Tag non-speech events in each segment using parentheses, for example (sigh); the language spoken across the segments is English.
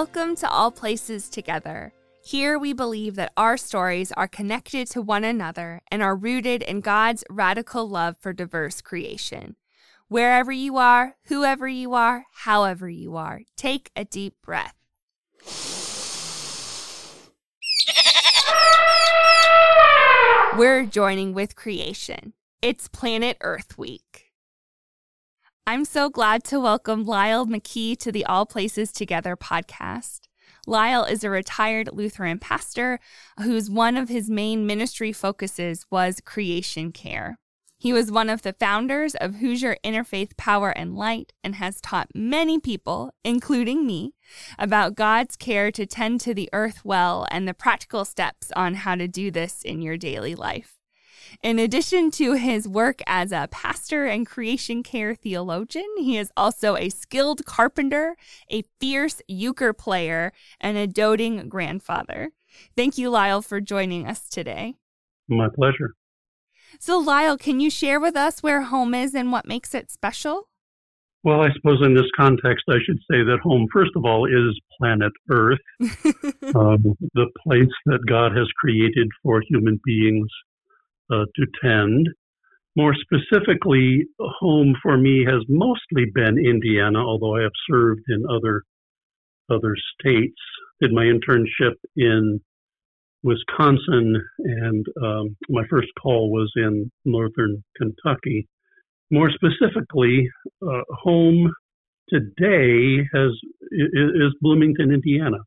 Welcome to All Places Together. Here we believe that our stories are connected to one another and are rooted in God's radical love for diverse creation. Wherever you are, whoever you are, however you are, take a deep breath. We're joining with creation. It's Planet Earth Week. I'm so glad to welcome Lyle McKee to the All Places Together podcast. Lyle is a retired Lutheran pastor whose one of his main ministry focuses was creation care. He was one of the founders of Hoosier Interfaith Power and Light and has taught many people, including me, about God's care to tend to the earth well and the practical steps on how to do this in your daily life. In addition to his work as a pastor and creation care theologian, he is also a skilled carpenter, a fierce euchre player, and a doting grandfather. Thank you, Lyle, for joining us today. My pleasure. So, Lyle, can you share with us where home is and what makes it special? Well, I suppose in this context, I should say that home, first of all, is planet Earth, (laughs) um, the place that God has created for human beings uh, to tend. More specifically, home for me has mostly been Indiana, although I have served in other other states. Did my internship in Wisconsin, and um, my first call was in northern Kentucky. More specifically, uh, home today has is Bloomington, Indiana.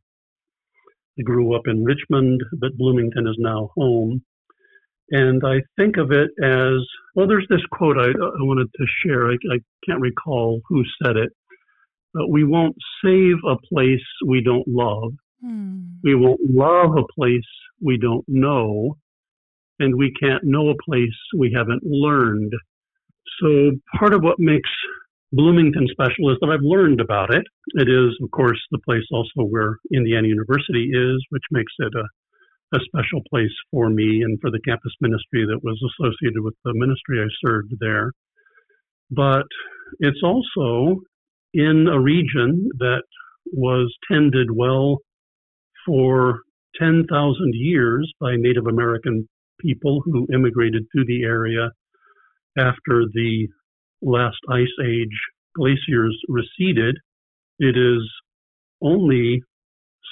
I grew up in Richmond, but Bloomington is now home. And I think of it as well, there's this quote I, I wanted to share. I, I, can't recall who said it, but we won't save a place we don't love. Hmm. We won't love a place we don't know. And we can't know a place we haven't learned. So part of what makes Bloomington special is that I've learned about it. It is, of course, the place also where Indiana University is, which makes it a a special place for me and for the campus ministry that was associated with the ministry I served there. But it's also in a region that was tended well for 10,000 years by Native American people who immigrated to the area after the last ice age glaciers receded. It is only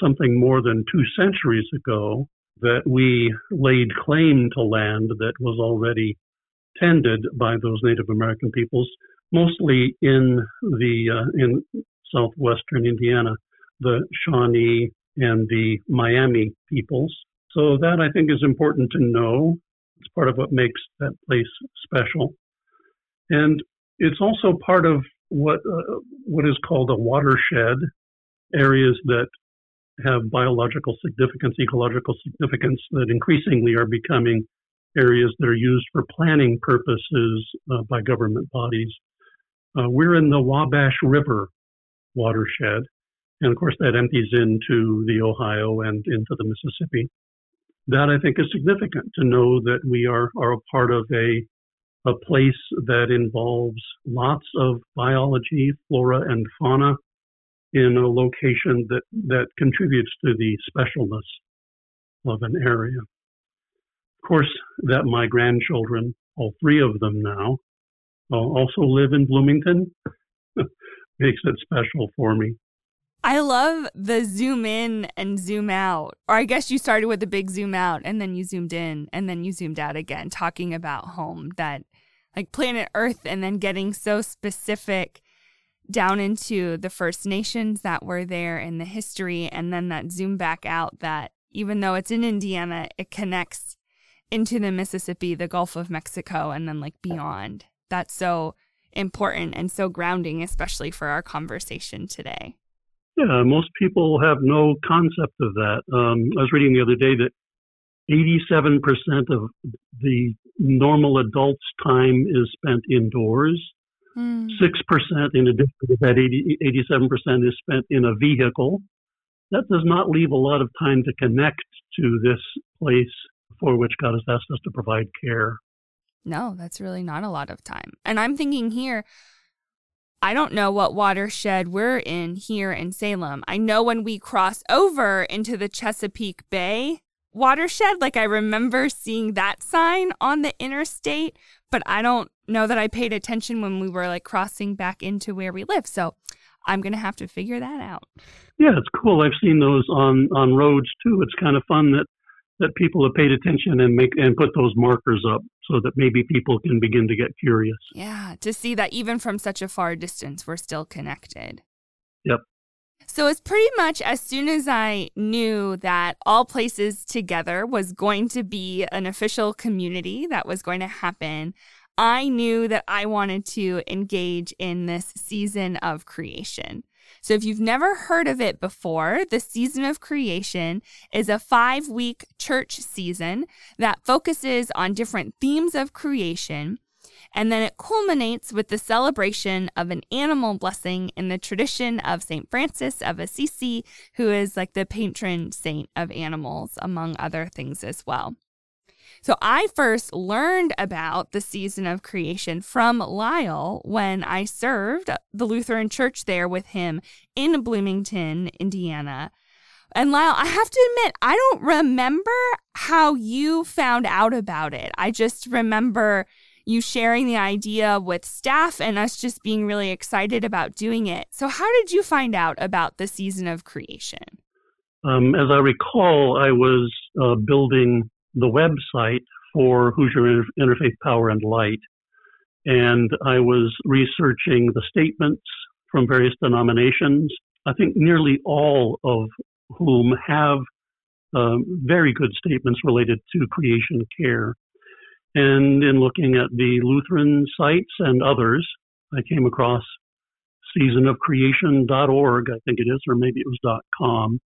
something more than two centuries ago that we laid claim to land that was already tended by those Native American peoples, mostly in the uh, in southwestern Indiana, the Shawnee and the Miami peoples. So that I think is important to know. It's part of what makes that place special, and it's also part of what uh, what is called a watershed, areas that have biological significance, ecological significance that increasingly are becoming areas that are used for planning purposes uh, by government bodies. Uh, we're in the Wabash River watershed, and of course that empties into the Ohio and into the Mississippi. That I think is significant to know that we are, are a part of a, a place that involves lots of biology, flora, and fauna in a location that, that contributes to the specialness of an area. Of course, that my grandchildren, all three of them now, uh, also live in Bloomington (laughs) makes it special for me. I love the zoom in and zoom out. Or I guess you started with a big zoom out and then you zoomed in and then you zoomed out again, talking about home, that like planet Earth, and then getting so specific down into the First Nations that were there in the history, and then that zoom back out that even though it's in Indiana, it connects into the Mississippi, the Gulf of Mexico, and then like beyond. That's so important and so grounding, especially for our conversation today. Yeah, most people have no concept of that. Um, I was reading the other day that 87% of the normal adult's time is spent indoors. Hmm. Six percent, in addition to that, 87 percent is spent in a vehicle. That does not leave a lot of time to connect to this place for which God has asked us to provide care. No, that's really not a lot of time. And I'm thinking here, I don't know what watershed we're in here in Salem. I know when we cross over into the Chesapeake Bay watershed, like I remember seeing that sign on the interstate, but I don't know that I paid attention when we were like crossing back into where we live. So I'm going to have to figure that out. Yeah, it's cool. I've seen those on on roads too. It's kind of fun that that people have paid attention and make and put those markers up so that maybe people can begin to get curious. Yeah, to see that even from such a far distance, we're still connected. Yep. So it's pretty much as soon as I knew that All Places Together was going to be an official community that was going to happen, I knew that I wanted to engage in this season of creation. So, if you've never heard of it before, the season of creation is a five week church season that focuses on different themes of creation. And then it culminates with the celebration of an animal blessing in the tradition of St. Francis of Assisi, who is like the patron saint of animals, among other things as well. So I first learned about the season of creation from Lyle when I served the Lutheran church there with him in Bloomington, Indiana. And Lyle, I have to admit, I don't remember how you found out about it. I just remember you sharing the idea with staff and us just being really excited about doing it. So, how did you find out about the season of creation? Um, as I recall, I was uh, building the website for Hoosier Interfaith Power and Light. And I was researching the statements from various denominations. I think nearly all of whom have um, very good statements related to creation care. And in looking at the Lutheran sites and others, I came across seasonofcreation.org, I think it is, or maybe it was .com,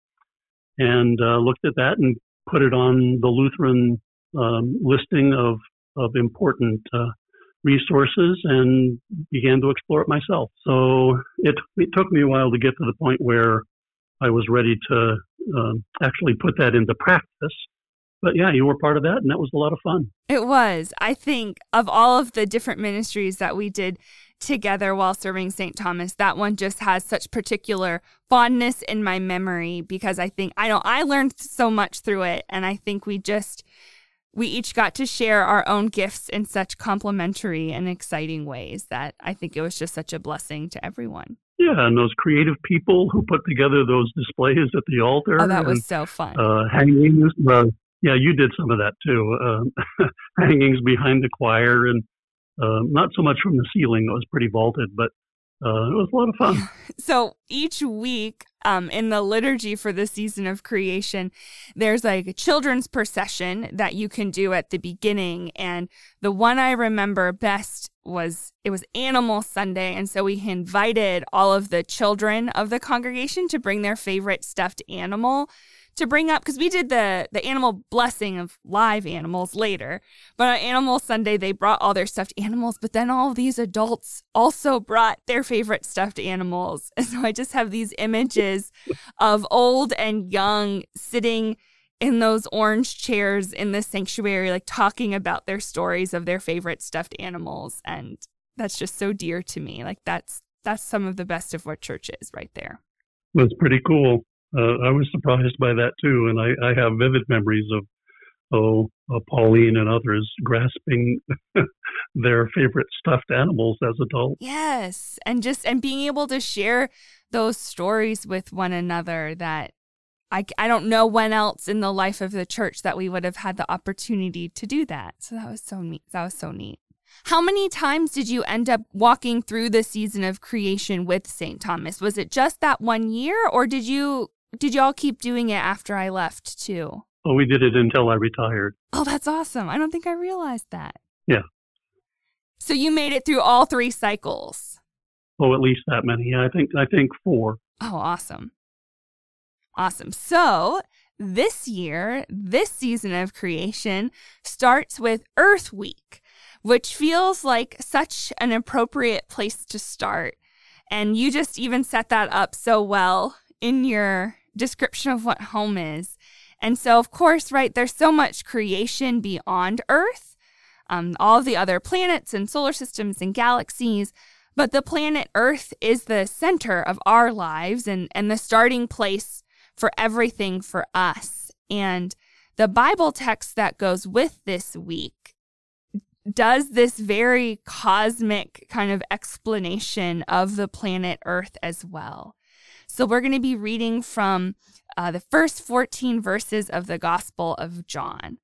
and uh, looked at that and put it on the Lutheran um, listing of of important uh, resources and began to explore it myself. So it it took me a while to get to the point where I was ready to um, actually put that into practice. But yeah, you were part of that, and that was a lot of fun. It was. I think of all of the different ministries that we did together while serving St. Thomas, that one just has such particular fondness in my memory because I think I know I learned so much through it, and I think we just we each got to share our own gifts in such complementary and exciting ways that I think it was just such a blessing to everyone. Yeah, and those creative people who put together those displays at the altar. Oh, that and, was so fun. Uh, hangings. Uh, yeah, you did some of that too. Uh, (laughs) hangings behind the choir, and uh, not so much from the ceiling. It was pretty vaulted, but uh, it was a lot of fun. (laughs) So each week um, in the liturgy for the season of creation, there's like a children's procession that you can do at the beginning. And the one I remember best was it was Animal Sunday. And so we invited all of the children of the congregation to bring their favorite stuffed animal to bring up because we did the the animal blessing of live animals later but on animal sunday they brought all their stuffed animals but then all these adults also brought their favorite stuffed animals. And (laughs) so i just have these images (laughs) of old and young sitting in those orange chairs in the sanctuary like talking about their stories of their favorite stuffed animals and that's just so dear to me. Like that's that's some of the best of what church is right there. That's pretty cool uh, I was surprised by that too, and I, I have vivid memories of oh uh, Pauline and others grasping (laughs) their favorite stuffed animals as adults. Yes, and just and being able to share those stories with one another that I, I don't know when else in the life of the church that we would have had the opportunity to do that. So that was so neat. That was so neat. How many times did you end up walking through the season of creation with St. Thomas? Was it just that one year or did you did y'all keep doing it after I left too? Oh, we did it until I retired. Oh, that's awesome. I don't think I realized that. Yeah. So you made it through all three cycles. Oh, at least that many. Yeah, I think I think four. Oh, awesome. Awesome. So this year, this season of creation starts with Earth Week, which feels like such an appropriate place to start. And you just even set that up so well in your description of what home is. And so, of course, right, there's so much creation beyond Earth, um, all the other planets and solar systems and galaxies. But the planet Earth is the center of our lives and, and the starting place for everything for us. And the Bible text that goes with this week does this very cosmic kind of explanation of the planet Earth as well. So we're going to be reading from uh, the first 14 verses of the Gospel of John.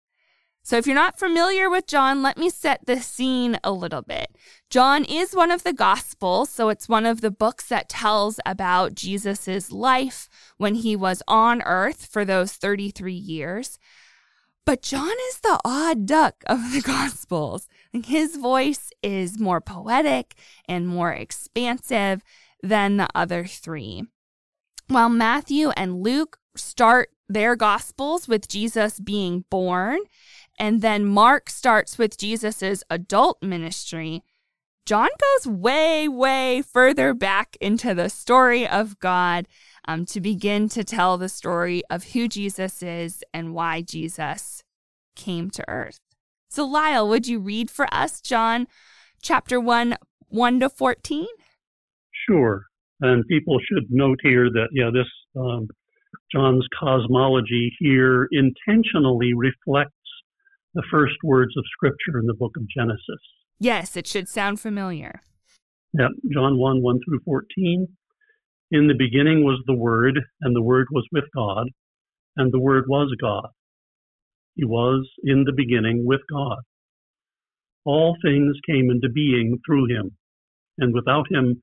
So, if you're not familiar with John, let me set the scene a little bit. John is one of the Gospels, so it's one of the books that tells about Jesus' life when he was on earth for those 33 years. But John is the odd duck of the (laughs) Gospels. His voice is more poetic and more expansive than the other three. While Matthew and Luke start their Gospels with Jesus being born, and then Mark starts with Jesus's adult ministry, John goes way, way further back into the story of God um, to begin to tell the story of who Jesus is and why Jesus came to earth. So, Lyle, would you read for us John chapter 1, 1 to 14? Sure. And people should note here that, yeah, this um, John's cosmology here intentionally reflects the first words of Scripture in the book of Genesis. Yes, it should sound familiar. Yeah, John 1 1 through 14. In the beginning was the Word, and the Word was with God, and the Word was God. He was in the beginning with God. All things came into being through him, and without him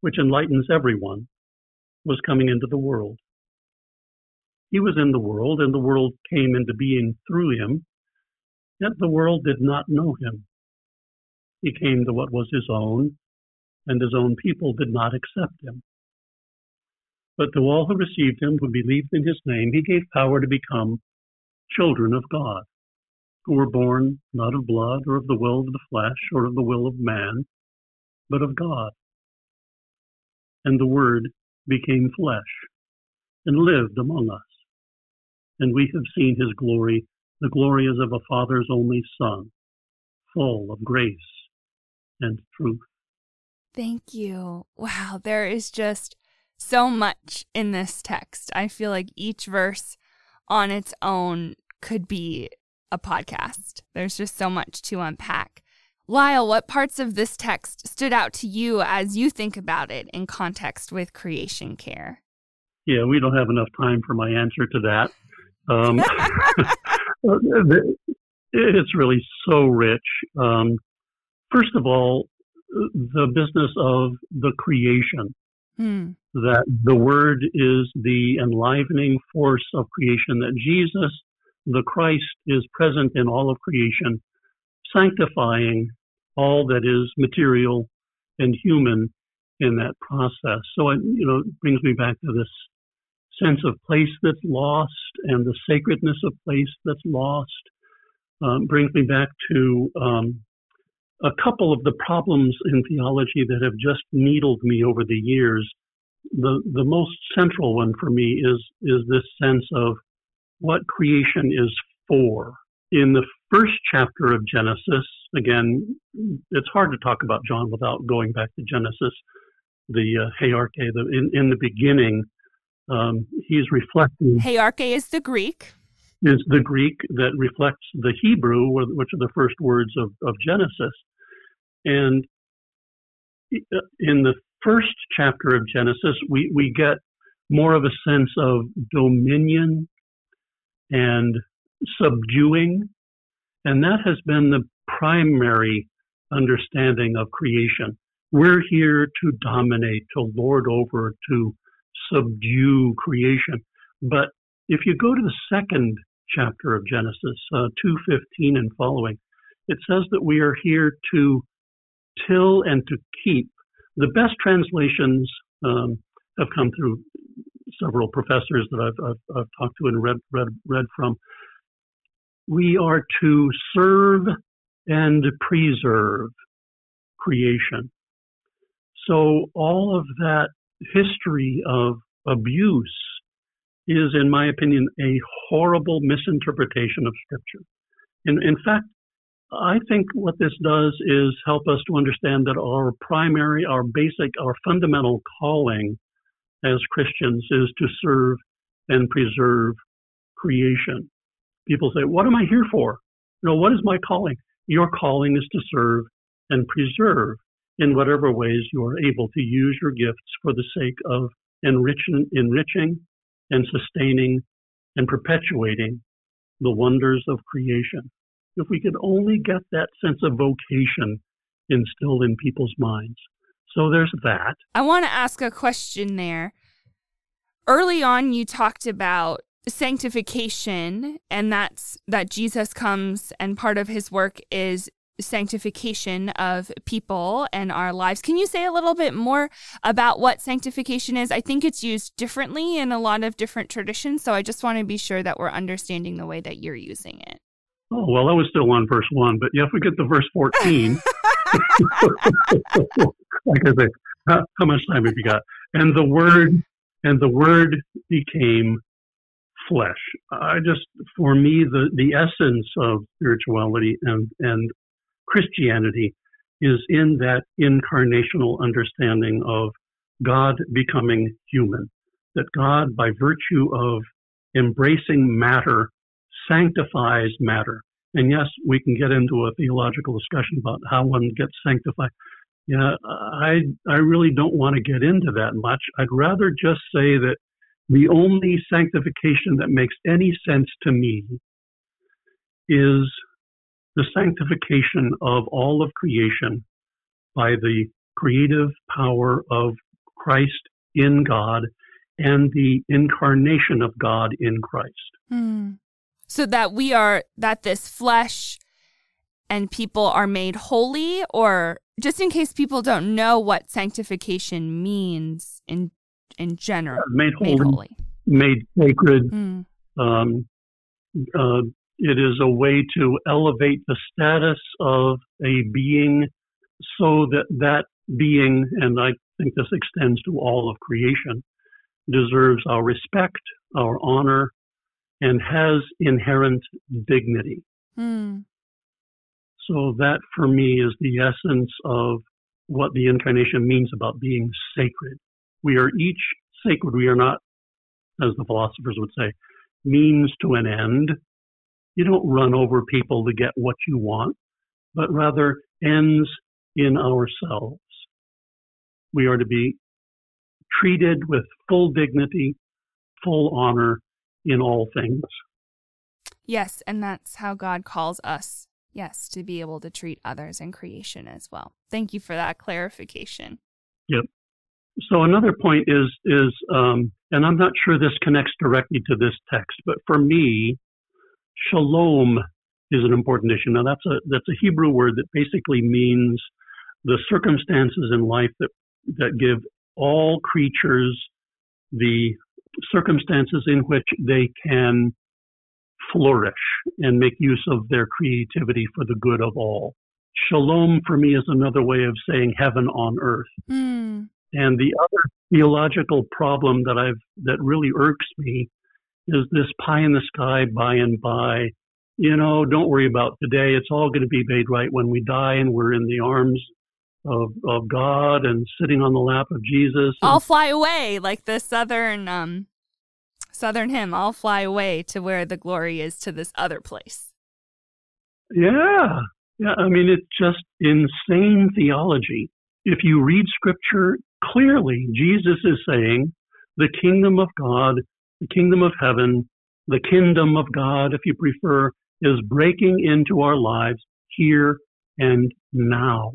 which enlightens everyone, was coming into the world. He was in the world, and the world came into being through him, yet the world did not know him. He came to what was his own, and his own people did not accept him. But to all who received him, who believed in his name, he gave power to become children of God, who were born not of blood or of the will of the flesh or of the will of man, but of God. And the Word became flesh and lived among us. And we have seen his glory. The glory is of a Father's only Son, full of grace and truth. Thank you. Wow, there is just so much in this text. I feel like each verse on its own could be a podcast. There's just so much to unpack. Lyle, what parts of this text stood out to you as you think about it in context with creation care? Yeah, we don't have enough time for my answer to that. Um, (laughs) it's really so rich. Um, first of all, the business of the creation. Hmm that the Word is the enlivening force of creation, that Jesus, the Christ, is present in all of creation, sanctifying all that is material and human in that process. So it, you know, brings me back to this sense of place that's lost and the sacredness of place that's lost. Um, brings me back to um, a couple of the problems in theology that have just needled me over the years the the most central one for me is is this sense of what creation is for. In the first chapter of Genesis, again, it's hard to talk about John without going back to Genesis, the uh. The, in in the beginning, um, he's reflecting. Hierarchy is the Greek. Is the Greek that reflects the Hebrew, which are the first words of, of Genesis, and uh, in the first chapter of Genesis, we, we get more of a sense of dominion and subduing. And that has been the primary understanding of creation. We're here to dominate, to lord over, to subdue creation. But if you go to the second chapter of Genesis, uh, 2:15 and following, it says that we are here to till and to keep the best translations um, have come through several professors that I've, I've, I've talked to and read, read, read from. We are to serve and preserve creation. So all of that history of abuse is, in my opinion, a horrible misinterpretation of Scripture. In, in fact, I think what this does is help us to understand that our primary, our basic, our fundamental calling as Christians is to serve and preserve creation. People say, What am I here for? You know, what is my calling? Your calling is to serve and preserve in whatever ways you are able to use your gifts for the sake of enriching, enriching and sustaining and perpetuating the wonders of creation. If we could only get that sense of vocation instilled in people's minds. So there's that. I want to ask a question there. Early on, you talked about sanctification, and that's that Jesus comes and part of his work is sanctification of people and our lives. Can you say a little bit more about what sanctification is? I think it's used differently in a lot of different traditions, so I just want to be sure that we're understanding the way that you're using it. Oh, well, I was still on verse 1, but yeah, if we get to verse 14, (laughs) (laughs) like I say, how, how much time have you got? And the word, and the word became flesh. I just, for me, the, the essence of spirituality and, and Christianity is in that incarnational understanding of God becoming human. That God, by virtue of embracing matter, sanctifies matter. And yes, we can get into a theological discussion about how one gets sanctified. Yeah, I I really don't want to get into that much. I'd rather just say that the only sanctification that makes any sense to me is the sanctification of all of creation by the creative power of Christ in God and the incarnation of God in Christ. Mm. So that we are, that this flesh and people are made holy, or just in case people don't know what sanctification means in in general, made holy, made, holy. made sacred, mm. um, uh, it is a way to elevate the status of a being so that that being, and I think this extends to all of creation, deserves our respect, our honor, and has inherent dignity. Mm. So, that for me is the essence of what the incarnation means about being sacred. We are each sacred. We are not, as the philosophers would say, means to an end. You don't run over people to get what you want, but rather ends in ourselves. We are to be treated with full dignity, full honor in all things. Yes, and that's how God calls us, yes, to be able to treat others in creation as well. Thank you for that clarification. Yep. So another point is is um, and I'm not sure this connects directly to this text, but for me, Shalom is an important issue. Now that's a that's a Hebrew word that basically means the circumstances in life that that give all creatures the circumstances in which they can flourish and make use of their creativity for the good of all. Shalom for me is another way of saying heaven on earth. Mm. And the other theological problem that I've that really irks me is this pie in the sky by and by. You know, don't worry about today. It's all going to be made right when we die and we're in the arms of, of God and sitting on the lap of Jesus. I'll fly away like the southern um southern hymn. I'll fly away to where the glory is to this other place. Yeah. Yeah, I mean it's just insane theology. If you read scripture clearly Jesus is saying the kingdom of God the kingdom of heaven, the kingdom of God, if you prefer, is breaking into our lives here and now.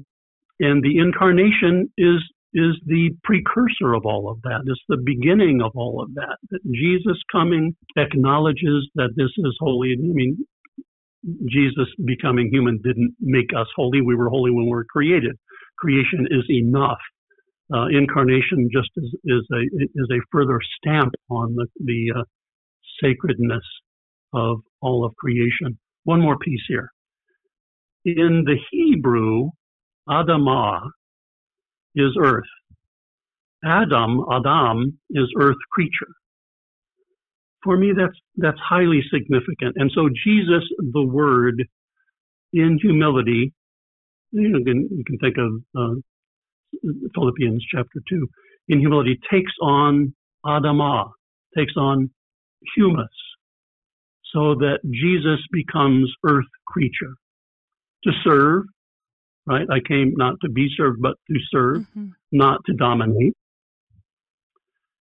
And the incarnation is is the precursor of all of that. It's the beginning of all of that. That Jesus coming acknowledges that this is holy. I mean, Jesus becoming human didn't make us holy. We were holy when we were created. Creation is enough uh, incarnation just is, is a is a further stamp on the the uh, sacredness of all of creation. One more piece here. In the Hebrew, Adamah is earth. Adam, Adam is earth creature. For me, that's that's highly significant. And so Jesus, the Word, in humility, you, know, you, can, you can think of uh, Philippians chapter 2, in humility takes on Adamah, takes on humus, so that Jesus becomes earth creature to serve, right? I came not to be served, but to serve, mm-hmm. not to dominate.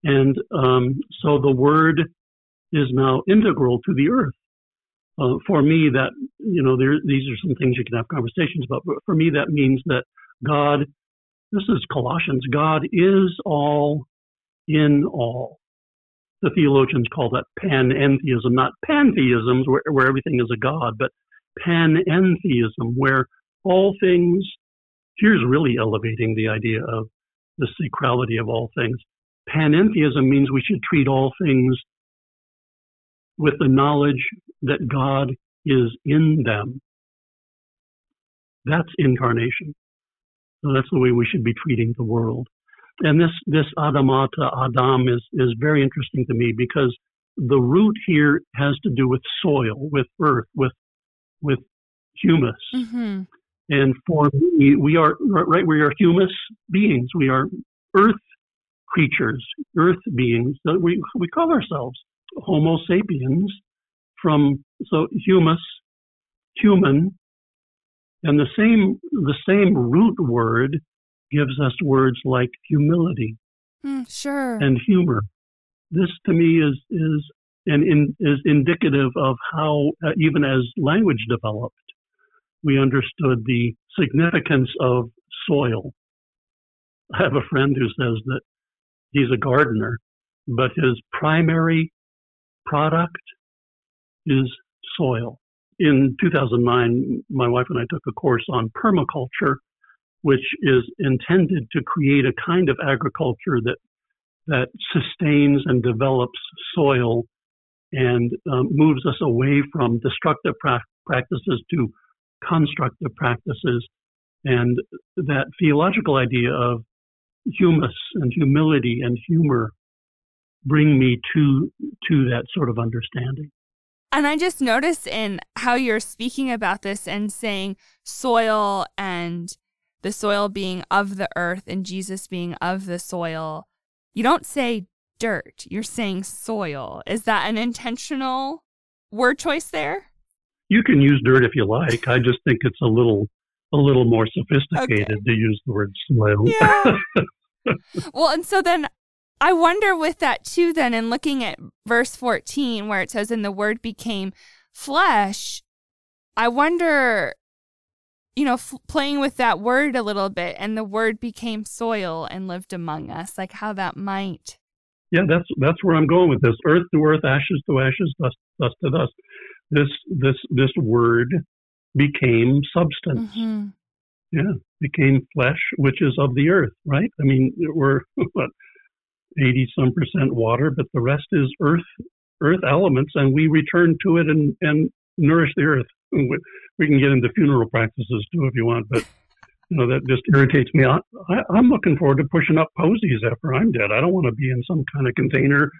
And um, so the word is now integral to the earth. Uh, for me, that, you know, there, these are some things you can have conversations about, but for me, that means that God this is Colossians. God is all in all. The theologians call that panentheism, not pantheism, where, where everything is a god, but panentheism, where all things, here's really elevating the idea of the sacrality of all things. Panentheism means we should treat all things with the knowledge that God is in them. That's incarnation. So that's the way we should be treating the world. And this, this Adamata, Adam, is, is very interesting to me because the root here has to do with soil, with earth, with, with humus. Mm-hmm. And for me, we are, right, we are humus beings. We are earth creatures, earth beings. that We, we call ourselves Homo sapiens from, so humus, human, and the same, the same root word gives us words like humility mm, sure. and humor. This to me is, is, and in, is indicative of how, uh, even as language developed, we understood the significance of soil. I have a friend who says that he's a gardener, but his primary product is soil in 2009, my wife and I took a course on permaculture, which is intended to create a kind of agriculture that that sustains and develops soil and um, moves us away from destructive pra- practices to constructive practices. And that theological idea of humus and humility and humor bring me to to that sort of understanding. And I just noticed in how you're speaking about this and saying soil and the soil being of the earth and Jesus being of the soil, you don't say dirt, you're saying soil. Is that an intentional word choice there? You can use dirt if you like. I just think it's a little a little more sophisticated okay. to use the word soil. Yeah. (laughs) well, and so then I wonder with that too, then, in looking at verse 14, where it says, and the word became flesh, I wonder, you know, f- playing with that word a little bit, and the word became soil and lived among us, like how that might. Yeah, that's that's where I'm going with this. Earth to earth, ashes to ashes, dust, dust to dust. This this this word became substance. Mm-hmm. Yeah, became flesh, which is of the earth, right? I mean, we're (laughs) what 80 some percent water, but the rest is earth earth elements, and we return to it and, and nourish the earth. We, can get into funeral practices too if you want, but you know that just irritates me. I, I, am looking forward to pushing up posies after I'm dead. I don't want to be in some kind of container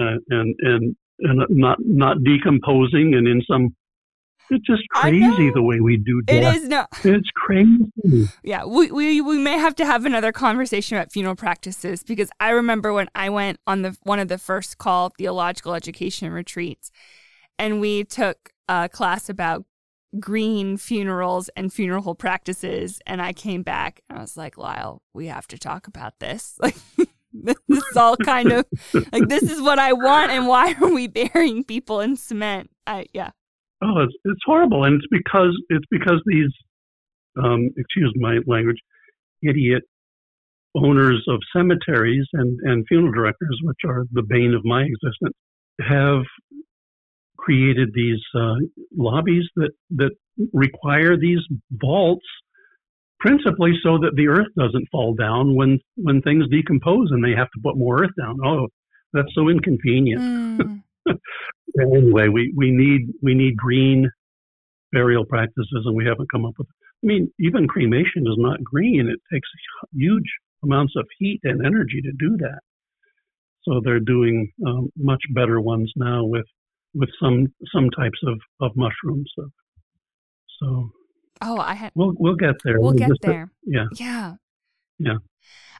uh, and and and not not decomposing and in some it's just crazy the way we do death. It is no. It's crazy. Yeah, we, we we may have to have another conversation about funeral practices because I remember when I went on the one of the first call theological education retreats, and we took a class about green funerals and funeral practices, and I came back and I was like, Lyle, we have to talk about this. (laughs) Like. this is all kind of like this is what I want, and why are we burying people in cement? I yeah. Oh, it's, it's horrible, and it's because it's because these, um, excuse my language, idiot owners of cemeteries and, and funeral directors, which are the bane of my existence, have created these uh, lobbies that that require these vaults principally so that the earth doesn't fall down when when things decompose and they have to put more earth down. Oh, that's so inconvenient. Mm. (laughs) anyway, we, we need we need green burial practices, and we haven't come up with. I mean, even cremation is not green. It takes huge amounts of heat and energy to do that. So they're doing um, much better ones now with with some some types of of mushrooms. So, so oh, I had we'll we'll get there. We'll, we'll get there. yeah, yeah, yeah.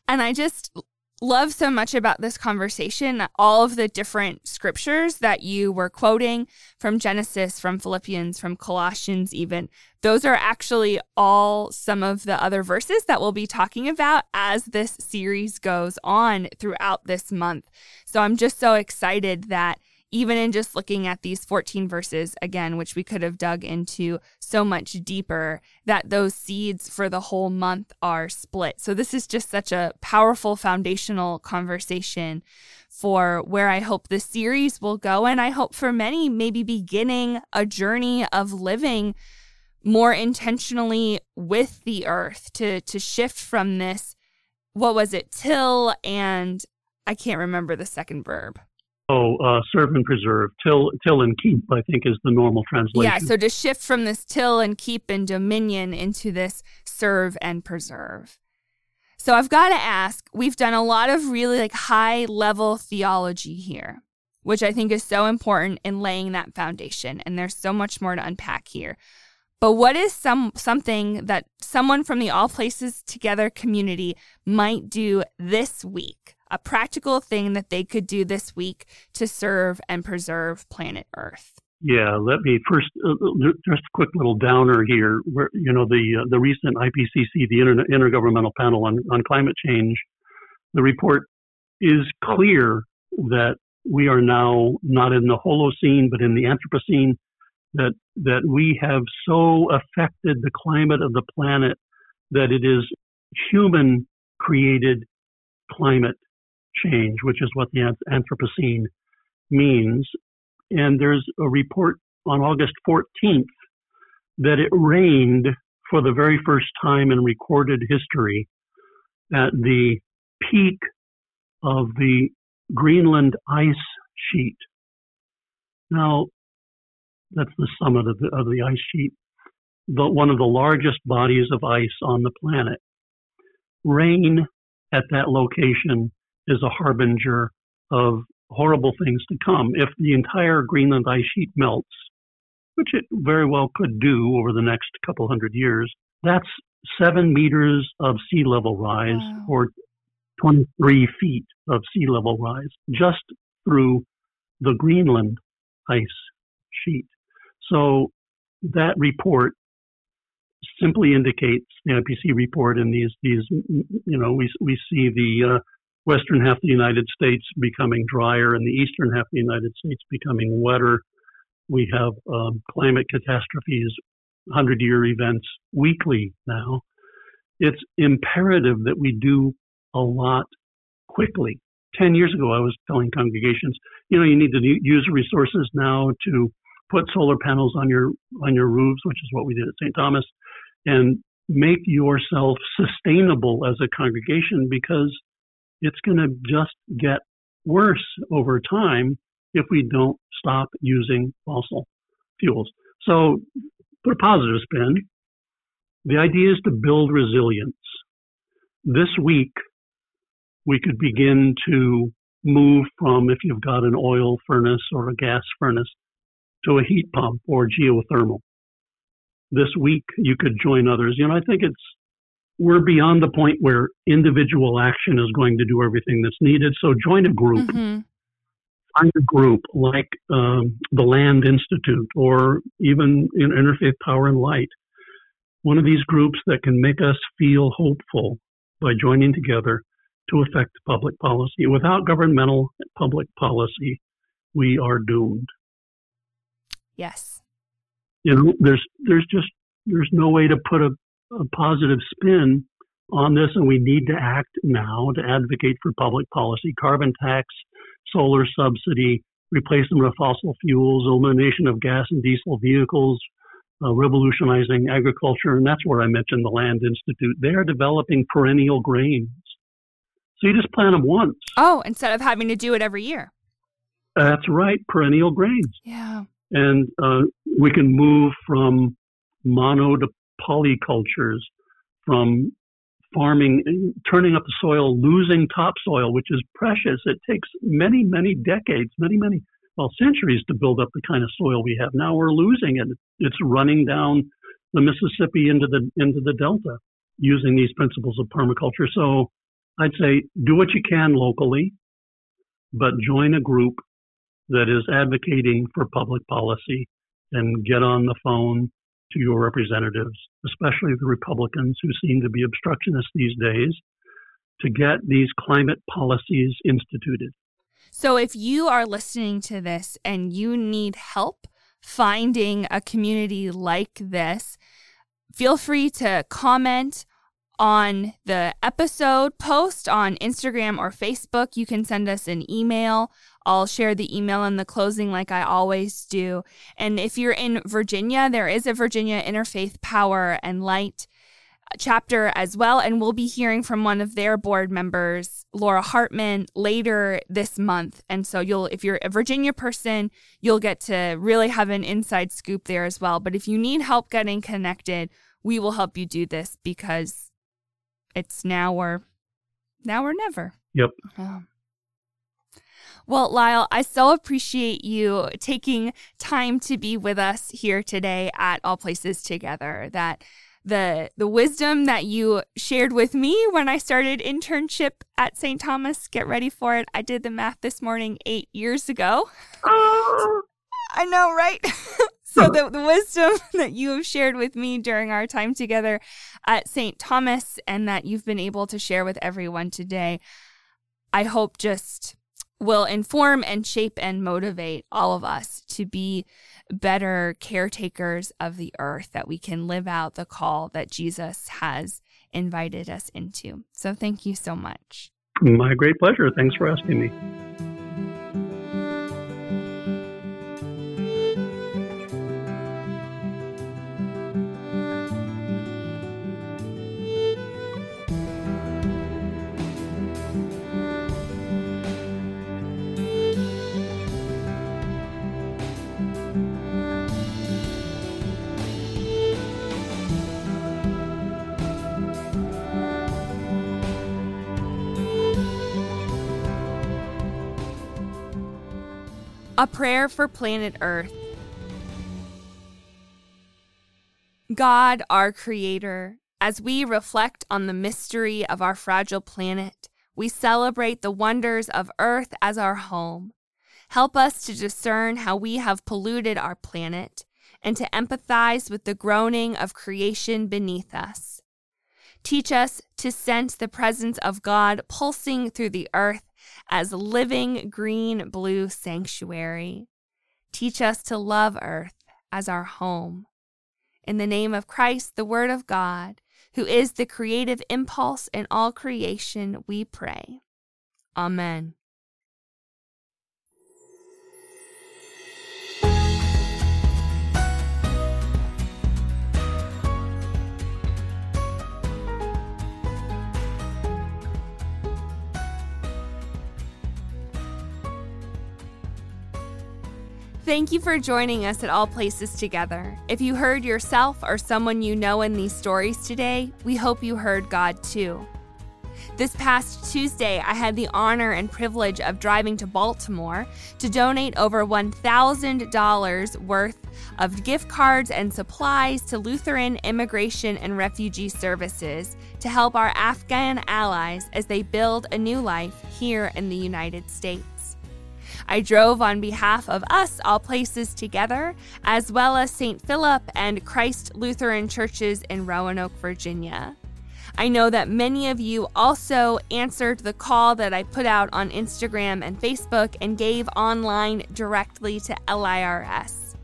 And I just love so much about this conversation all of the different scriptures that you were quoting from Genesis, from Philippians, from Colossians, even. Those are actually all some of the other verses that we'll be talking about as this series goes on throughout this month. So I'm just so excited that even in just looking at these 14 verses again, which we could have dug into so much deeper, that those seeds for the whole month are split. So, this is just such a powerful foundational conversation for where I hope the series will go. And I hope for many, maybe beginning a journey of living more intentionally with the earth to, to shift from this, what was it, till and I can't remember the second verb. Oh, uh, serve and preserve, till, till and keep, I think is the normal translation. Yeah, so to shift from this till and keep and dominion into this serve and preserve. So I've got to ask, we've done a lot of really like high level theology here, which I think is so important in laying that foundation. And there's so much more to unpack here. But what is some something that someone from the All Places Together community might do this week a practical thing that they could do this week to serve and preserve planet Earth? Yeah, let me first uh, uh just a quick little downer here. Where you know the uh, the recent IPCC, the Inter- Intergovernmental Panel on on Climate Change, the report is clear that we are now not in the Holocene but in the Anthropocene. That that we have so affected the climate of the planet that it is human created climate change, which is what the Anthropocene means. And there's a report on August 14th that it rained for the very first time in recorded history at the peak of the Greenland ice sheet. Now, that's the summit of the, of the ice sheet, the, one of the largest bodies of ice on the planet. Rain at that location is a harbinger of horrible things to come. If the entire Greenland ice sheet melts, which it very well could do over the next couple hundred years, that's seven meters of sea level rise wow. or 23 feet of sea level rise just through the Greenland ice sheet. So that report simply indicates the IPCC report and these these you know we we see the uh, western half of the United States becoming drier and the eastern half of the United States becoming wetter. We have um, climate catastrophes, 100 year events weekly now. It's imperative that we do a lot quickly. 10 years ago, I was telling congregations, you know, you need to use resources now to put solar panels on your on your roofs, which is what we did at St. Thomas, and make yourself sustainable as a congregation because it's going to just get worse over time if we don't stop using fossil fuels. So, put a positive spin. The idea is to build resilience. This week, we could begin to move from if you've got an oil furnace or a gas furnace to a heat pump or geothermal. This week, you could join others. You know, I think it's we're beyond the point where individual action is going to do everything that's needed. So join a group. Mm-hmm. Find a group like um, the Land Institute or even in Interfaith Power and Light. One of these groups that can make us feel hopeful by joining together to affect public policy. Without governmental public policy, we are doomed. Yes. You know, there's there's just there's no way to put a a positive spin on this, and we need to act now to advocate for public policy, carbon tax, solar subsidy, replacement of fossil fuels, elimination of gas and diesel vehicles, uh, revolutionizing agriculture, and that's where I mentioned the Land Institute. They are developing perennial grains. So you just plant them once. Oh, instead of having to do it every year. That's right, perennial grains. Yeah. And uh, we can move from mono to polycultures, from farming, turning up the soil, losing topsoil, which is precious. It takes many, many decades, many, many, well, centuries to build up the kind of soil we have. Now we're losing it. It's running down the Mississippi into the into the delta using these principles of permaculture. So I'd say do what you can locally, but join a group that is advocating for public policy and get on the phone to your representatives, especially the Republicans who seem to be obstructionists these days, to get these climate policies instituted. So, if you are listening to this and you need help finding a community like this, feel free to comment on the episode post on Instagram or Facebook. You can send us an email. I'll share the email in the closing like I always do. And if you're in Virginia, there is a Virginia Interfaith Power and Light chapter as well. And we'll be hearing from one of their board members, Laura Hartman, later this month. And so you'll, if you're a Virginia person, you'll get to really have an inside scoop there as well. But if you need help getting connected, we will help you do this because it's now or now or never. Yep. Oh. Well, Lyle, I so appreciate you taking time to be with us here today at All Places Together. That the the wisdom that you shared with me when I started internship at St. Thomas, get ready for it. I did the math this morning 8 years ago. Oh. I know, right? (laughs) so the, the wisdom (laughs) that you have shared with me during our time together at St. Thomas and that you've been able to share with everyone today, I hope just will inform and shape and motivate all of us to be better caretakers of the earth, that we can live out the call that Jesus has invited us into. So thank you so much. My great pleasure. Thanks for asking me. A prayer for planet Earth. God, our Creator, as we reflect on the mystery of our fragile planet, we celebrate the wonders of Earth as our home. Help us to discern how we have polluted our planet and to empathize with the groaning of creation beneath us. Teach us to sense the presence of God pulsing through the earth as living green blue sanctuary. Teach us to love earth as our home. In the name of Christ, the Word of God, who is the creative impulse in all creation, we pray. Amen. Thank you for joining us at All Places Together. If you heard yourself or someone you know in these stories today, we hope you heard God too. This past Tuesday, I had the honor and privilege of driving to Baltimore to donate over $1,000 worth of gift cards and supplies to Lutheran Immigration and Refugee Services to help our Afghan allies as they build a new life here in the United States. I drove on behalf of us, all places together, as well as St. Philip and Christ Lutheran churches in Roanoke, Virginia. I know that many of you also answered the call that I put out on Instagram and Facebook and gave online directly to LIRS.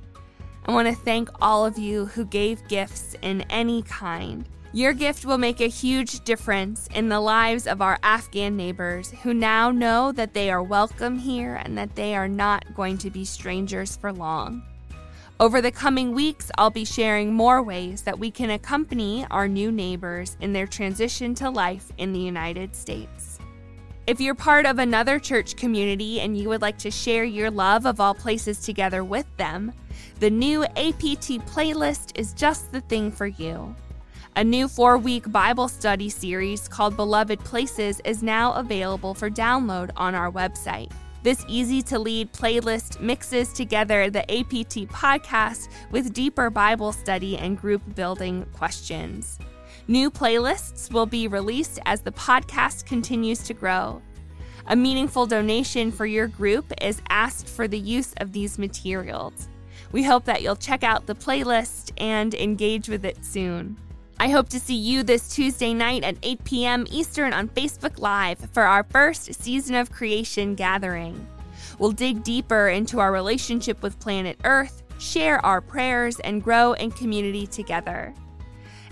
I want to thank all of you who gave gifts in any kind. Your gift will make a huge difference in the lives of our Afghan neighbors who now know that they are welcome here and that they are not going to be strangers for long. Over the coming weeks, I'll be sharing more ways that we can accompany our new neighbors in their transition to life in the United States. If you're part of another church community and you would like to share your love of all places together with them, the new APT playlist is just the thing for you. A new four week Bible study series called Beloved Places is now available for download on our website. This easy to lead playlist mixes together the APT podcast with deeper Bible study and group building questions. New playlists will be released as the podcast continues to grow. A meaningful donation for your group is asked for the use of these materials. We hope that you'll check out the playlist and engage with it soon. I hope to see you this Tuesday night at 8 p.m. Eastern on Facebook Live for our first Season of Creation gathering. We'll dig deeper into our relationship with planet Earth, share our prayers, and grow in community together.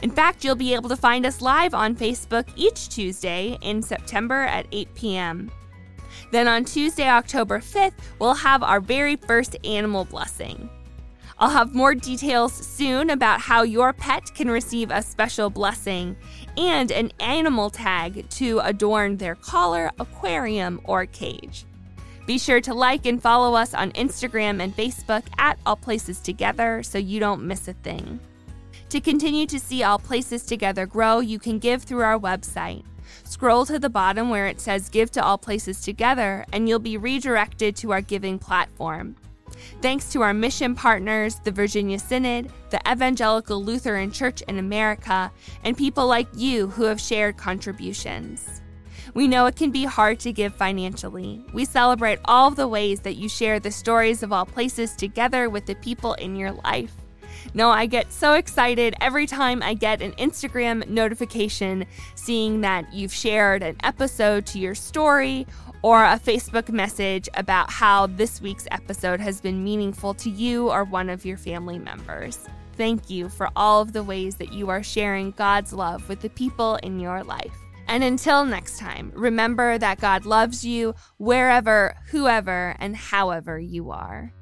In fact, you'll be able to find us live on Facebook each Tuesday in September at 8 p.m. Then on Tuesday, October 5th, we'll have our very first animal blessing. I'll have more details soon about how your pet can receive a special blessing and an animal tag to adorn their collar, aquarium, or cage. Be sure to like and follow us on Instagram and Facebook at All Places Together so you don't miss a thing. To continue to see All Places Together grow, you can give through our website. Scroll to the bottom where it says Give to All Places Together, and you'll be redirected to our giving platform. Thanks to our mission partners, the Virginia Synod, the Evangelical Lutheran Church in America, and people like you who have shared contributions. We know it can be hard to give financially. We celebrate all the ways that you share the stories of all places together with the people in your life. No, I get so excited every time I get an Instagram notification seeing that you've shared an episode to your story or a Facebook message about how this week's episode has been meaningful to you or one of your family members. Thank you for all of the ways that you are sharing God's love with the people in your life. And until next time, remember that God loves you wherever, whoever, and however you are.